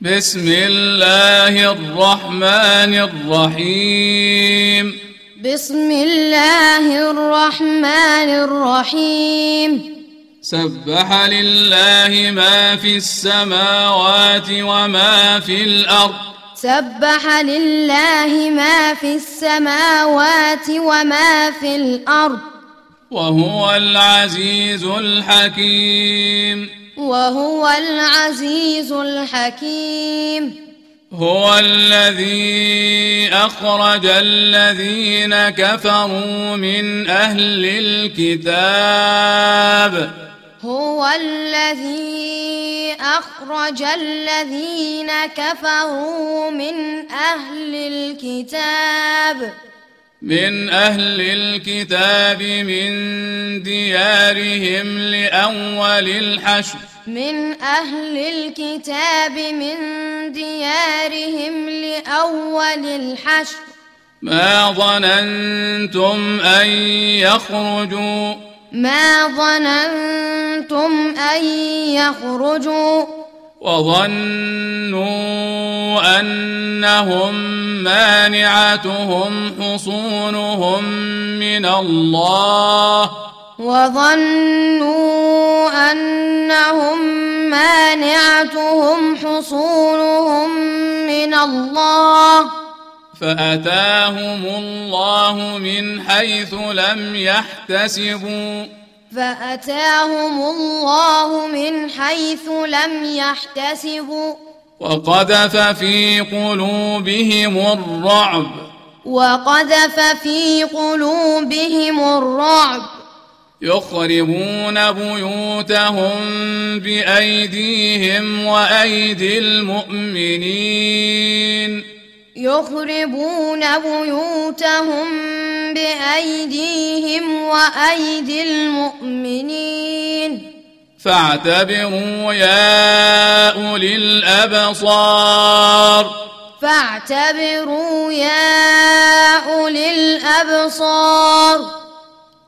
بسم الله الرحمن الرحيم. بسم الله الرحمن الرحيم. سبح لله ما في السماوات وما في الأرض. سبح لله ما في السماوات وما في الأرض. وهو العزيز الحكيم. وهو العزيز الحكيم. هو الذي أخرج الذين كفروا من أهل الكتاب. هو الذي أخرج الذين كفروا من أهل الكتاب. من أهل الكتاب من ديارهم لأول الحشر. من أهل الكتاب من ديارهم لأول الحشر. ما ظننتم أن يخرجوا؟ ما ظننتم أن يخرجوا؟ وظنوا أنهم مانعتهم حصونهم من الله. وظنوا أنهم مانعتهم حصونهم من الله. فأتاهم الله من حيث لم يحتسبوا. فأتاهم الله من حيث لم يحتسبوا. وقذف في قلوبهم الرعب. وقذف في قلوبهم الرعب. يخربون بيوتهم بأيديهم وأيدي المؤمنين. يخربون بيوتهم بأيديهم وأيدي المؤمنين. فاعتبروا يا أولي الأبصار. فاعتبروا يا أولي الأبصار.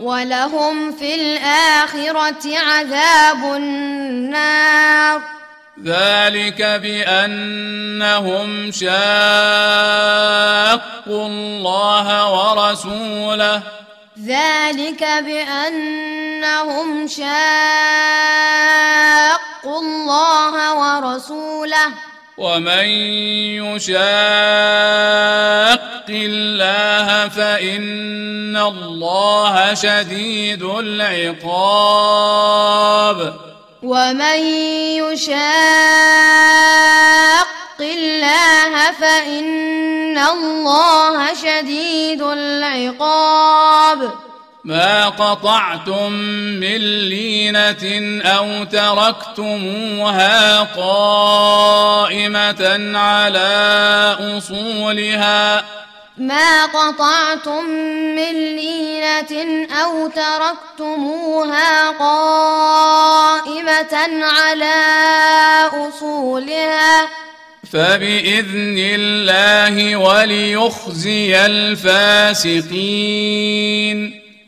ولهم في الآخرة عذاب النار. ذلك بأنهم شاقوا الله ورسوله. ذلك بأنهم شاقوا الله ورسوله. ومن يشاق الله فإن الله شديد العقاب. ومن يشاق الله فإن الله شديد العقاب. ما قطعتم من لينه أو تركتموها قائمه على اصولها ما قطعتم من لينة أو تركتموها قائمة على أصولها فباذن الله وليخزي الفاسقين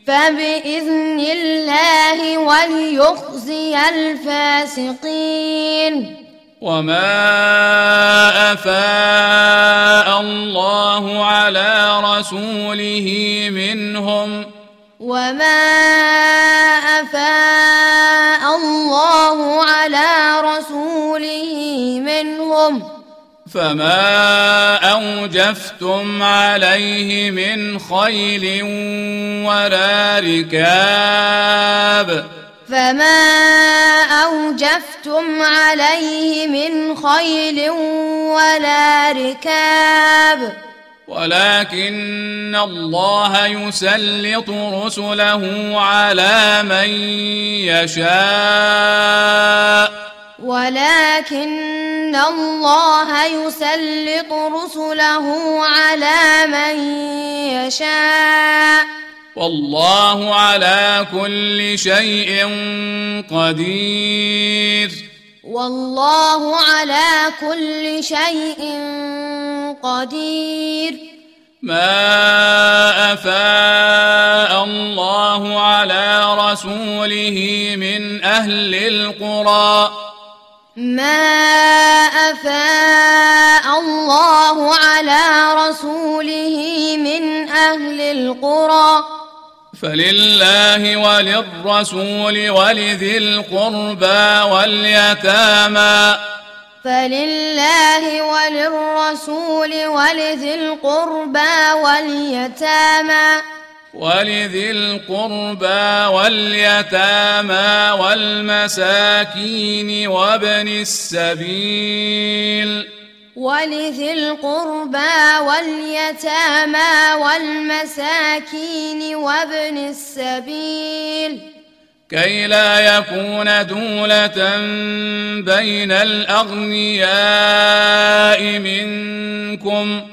فبإذن الله وليخزي الفاسقين. وما أفاء الله على رسوله منهم. وما أفاء الله على رسوله منهم. فما اوجفتم عليه من خيل ولا ركاب فما أوجفتم عليه من خيل ولا ركاب ولكن الله يسلط رسله على من يشاء ولكن الله يسلط رسله على من يشاء. والله على كل شيء قدير. والله على كل شيء قدير. ما أفاء الله على رسوله من أهل القرى. ما افاء الله على رسوله من أهل القرى فلله وللرسول ولذي القربى واليتامى فلله وللرسول ولذي القربى واليتامى ولذي القربى واليتامى والمساكين وابن السبيل ولذي القربى واليتامى والمساكين وابن السبيل كي لا يكون دولة بين الأغنياء منكم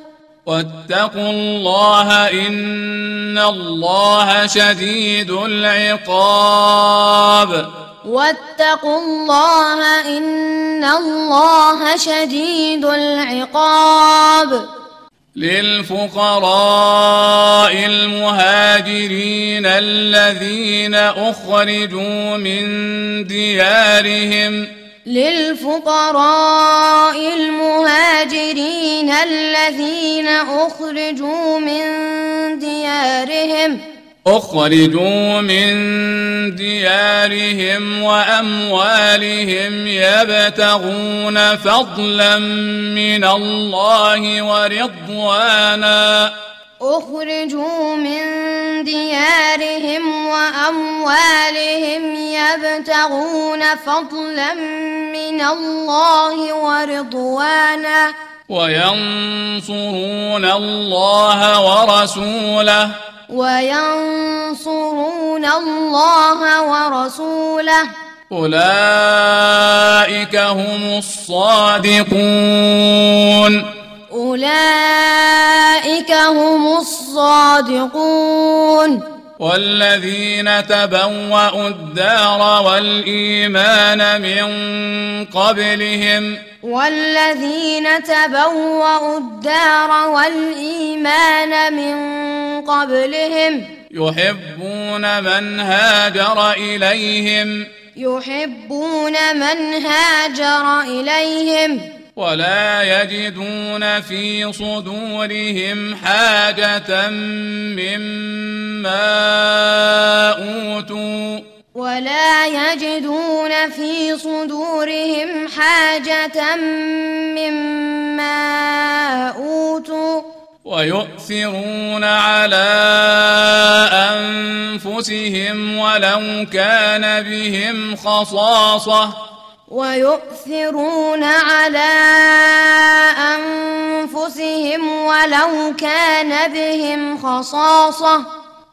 واتقوا الله إن الله شديد العقاب. واتقوا الله إن الله شديد العقاب. للفقراء المهاجرين الذين أخرجوا من ديارهم للفقراء المهاجرين الذين أخرجوا من ديارهم أخرجوا من ديارهم وأموالهم يبتغون فضلا من الله ورضوانا أخرجوا من ديارهم وأموالهم يبتغون فضلا من الله ورضوانا. وينصرون الله ورسوله. وينصرون الله ورسوله. أولئك هم الصادقون. أولئك هم الصادقون. والذين تبوأوا الدار والإيمان من قبلهم. والذين تبوأوا الدار والإيمان من قبلهم. يحبون من هاجر إليهم. يحبون من هاجر إليهم. ولا يجدون في صدورهم حاجة مما أوتوا. ولا يجدون في صدورهم حاجة مما أوتوا. ويؤثرون على أنفسهم ولو كان بهم خصاصة. ويؤثرون على أنفسهم ولو كان بهم خصاصة.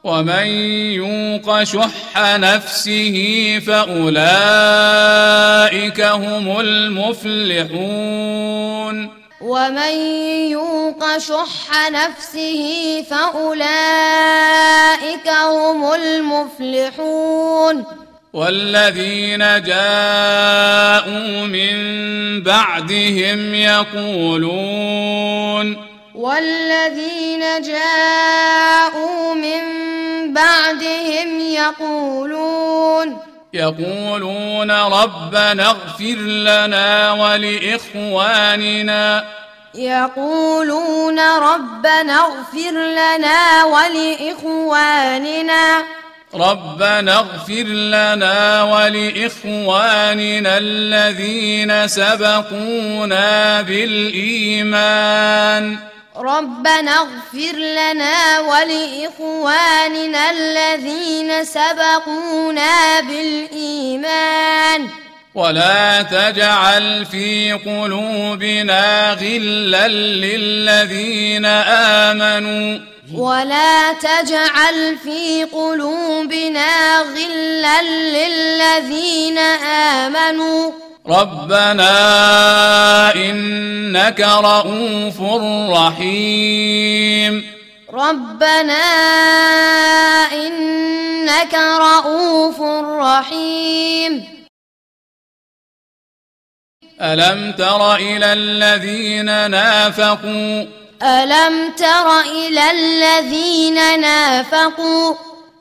ومن يوق شح نفسه فأولئك هم المفلحون. ومن يوق شح نفسه فأولئك هم المفلحون. والذين جاءوا من بعدهم يقولون والذين جاءوا من بعدهم يقولون يقولون ربنا اغفر لنا ولإخواننا. يقولون ربنا اغفر لنا ولإخواننا. ربنا اغفر لنا ولإخواننا الذين سبقونا بالإيمان. ربنا اغفر لنا ولإخواننا الذين سبقونا بالإيمان. ولا تجعل في قلوبنا غلا للذين آمنوا. ولا تجعل في قلوبنا غلا للذين آمنوا. ربنا إنك رؤوف رحيم. ربنا إنك رؤوف رحيم. ألم تر إلى الذين نافقوا؟ الم تر إلى الذين نافقوا؟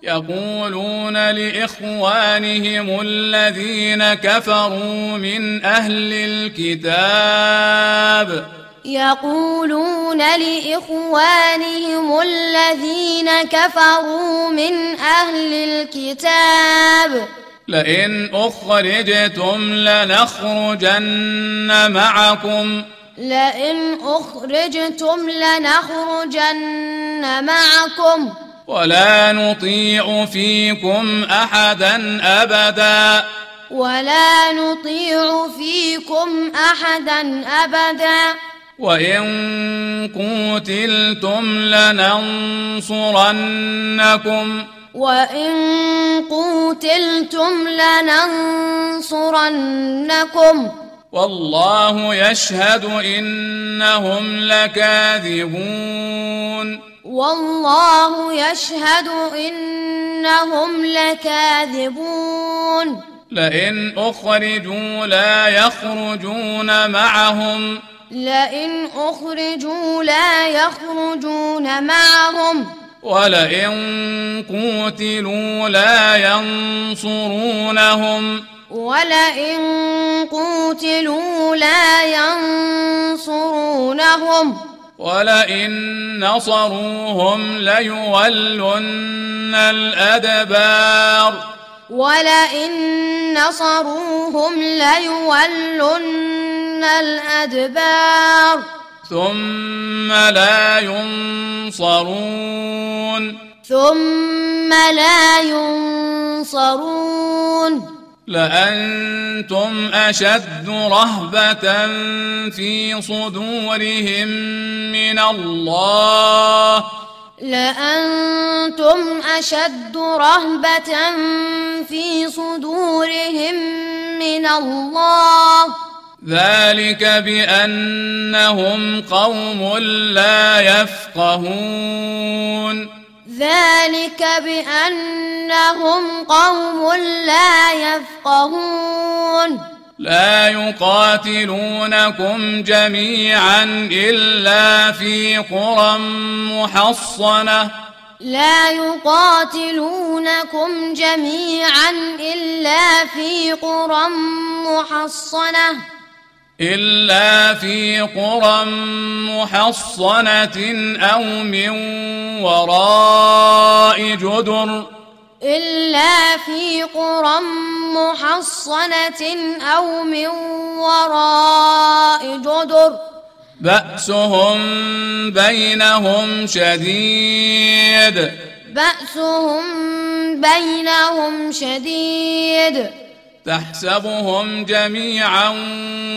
يقولون لاخوانهم الذين كفروا من أهل الكتاب. يقولون لاخوانهم الذين كفروا من أهل الكتاب. لئن اخرجتم لنخرجن معكم. لئن أخرجتم لنخرجن معكم. ولا نطيع فيكم أحدا أبدا. ولا نطيع فيكم أحدا أبدا. وإن قوتلتم لننصرنكم. وإن قوتلتم لننصرنكم. والله يشهد إنهم لكاذبون. والله يشهد إنهم لكاذبون. لئن أخرجوا لا يخرجون معهم. لئن أخرجوا لا يخرجون معهم. ولئن قوتلوا لا ينصرونهم. ولئن قوتلوا لا ينصرونهم ولئن نصروهم ليولن الأدبار. ولئن نصروهم ليولن الأدبار. ثم لا ينصرون. ثم لا ينصرون. لأنتم أشد رهبة في صدورهم من الله. لأنتم أشد رهبة في صدورهم من الله. ذلك بأنهم قوم لا يفقهون. ذلك بأنهم قوم لا يفقهون. لا يقاتلونكم جميعا إلا في قرى محصنة. لا يقاتلونكم جميعا إلا في قرى محصنة. إلا في قرى محصنة أو من وراء جدر. إلا في قرى محصنة أو من وراء جدر. بأسهم بينهم شديد. بأسهم بينهم شديد. تحسبهم جميعا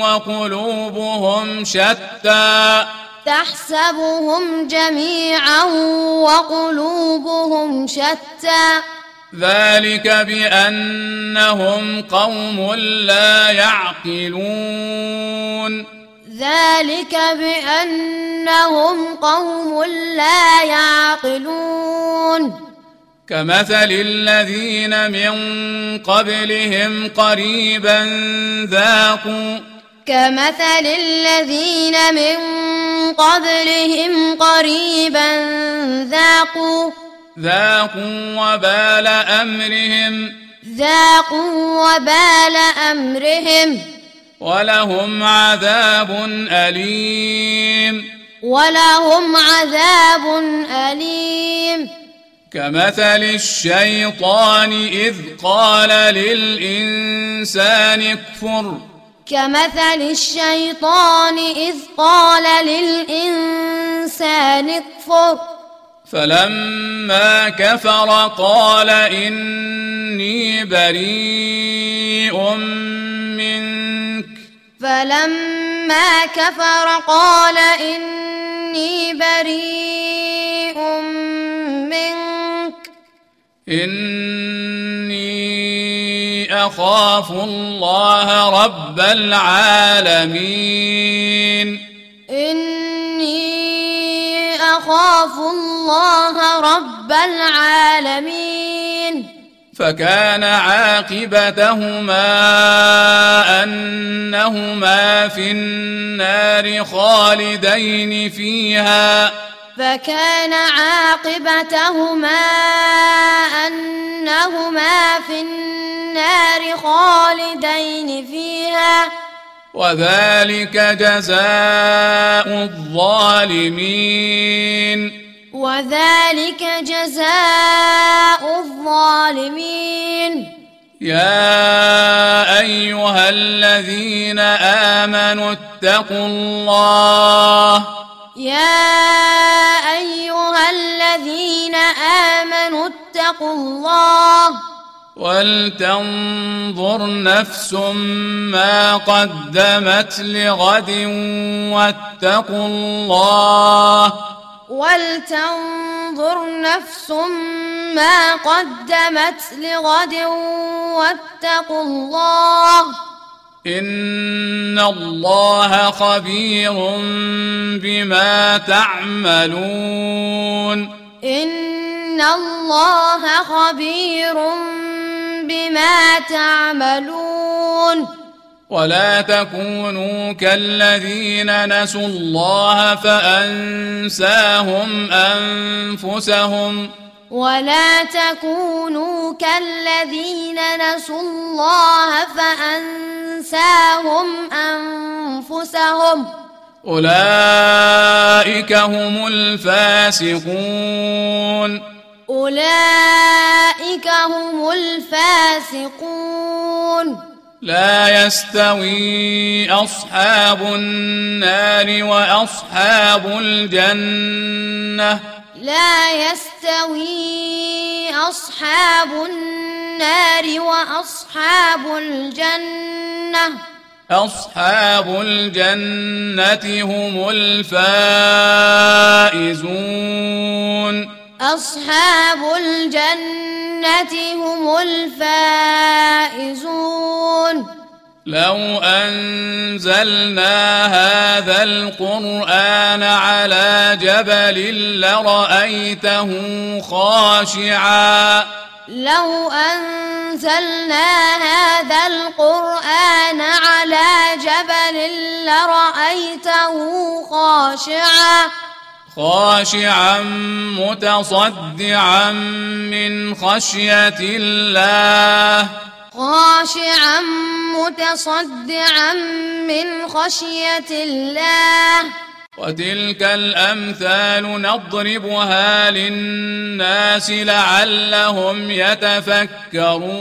وقلوبهم شتى. تحسبهم جميعا وقلوبهم شتى. ذلك بأنهم قوم لا يعقلون. ذلك بأنهم قوم لا يعقلون. كمثل الذين من قبلهم قريبا ذاقوا كمثل الذين من قبلهم قريبا ذاقوا ذاقوا وبال أمرهم ذاقوا وبال أمرهم ولهم عذاب أليم ولهم عذاب أليم كمثل الشيطان إذ قال للإنسان اكفر. كمثل الشيطان إذ قال للإنسان اكفر. فلما كفر قال إني بريء منك. فلما كفر قال إني بريء منك. إني أخاف الله رب العالمين. إني أخاف الله رب العالمين. فكان عاقبتهما أنهما في النار خالدين فيها. فكان عاقبتهما أنهما في النار خالدين فيها. وذلك جزاء الظالمين. وذلك جزاء الظالمين. يا أيها الذين آمنوا اتقوا الله. يا أيها الذين آمنوا اتقوا الله. ولتنظر نفس ما قدمت لغد واتقوا الله. ولتنظر نفس ما قدمت لغد واتقوا الله. إن الله خبير بما تعملون. إن الله خبير بما تعملون. ولا تكونوا كالذين نسوا الله فأنساهم أنفسهم. ولا تكونوا كالذين نسوا الله فأنساهم أنفسهم. أولئك هم الفاسقون. أولئك هم الفاسقون. لا يستوي أصحاب النار وأصحاب الجنة. لا يستوي أصحاب النار وأصحاب الجنة. أصحاب الجنة هم الفائزون. أصحاب الجنة هم الفائزون. لو أنزلنا هذا القرآن على جبل لرأيته خاشعا. لو أنزلنا هذا القرآن على جبل لرأيته خاشعا. خاشعا متصدعا من خشية الله. خاشعا متصدعا من خشية الله. وتلك الأمثال نضربها للناس لعلهم يتفكرون.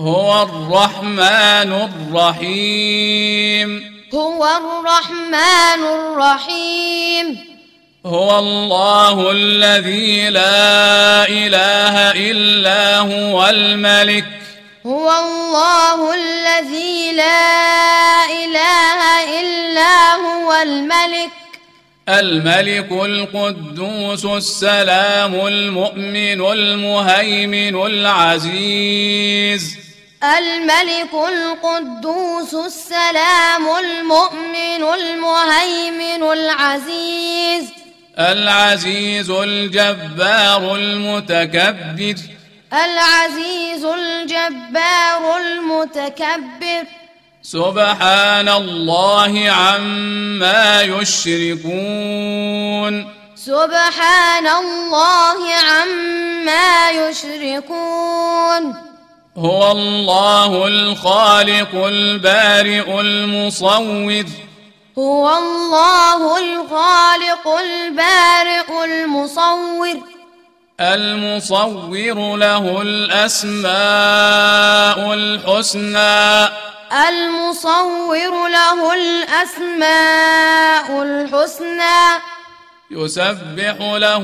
هو الرحمن الرحيم. هو الرحمن الرحيم. هو الله الذي لا إله إلا هو الملك. هو الله الذي لا إله إلا هو الملك. الملك القدوس السلام المؤمن المهيمن العزيز. الملك القدوس السلام المؤمن المهيمن العزيز. العزيز الجبار المتكبر. العزيز الجبار المتكبر. سبحان الله عما يشركون. سبحان الله عما يشركون. هو الله الخالق البارئ المصور. هو الله الخالق البارئ المصور. المصور له الأسماء الحسنى. المصور له الأسماء الحسنى. يسبح له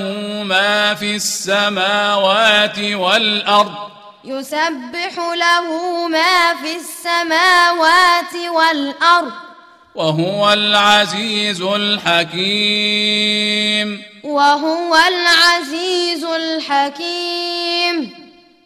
ما في السماوات والأرض. يسبح له ما في السماوات والأرض. وهو العزيز الحكيم. وهو العزيز الحكيم.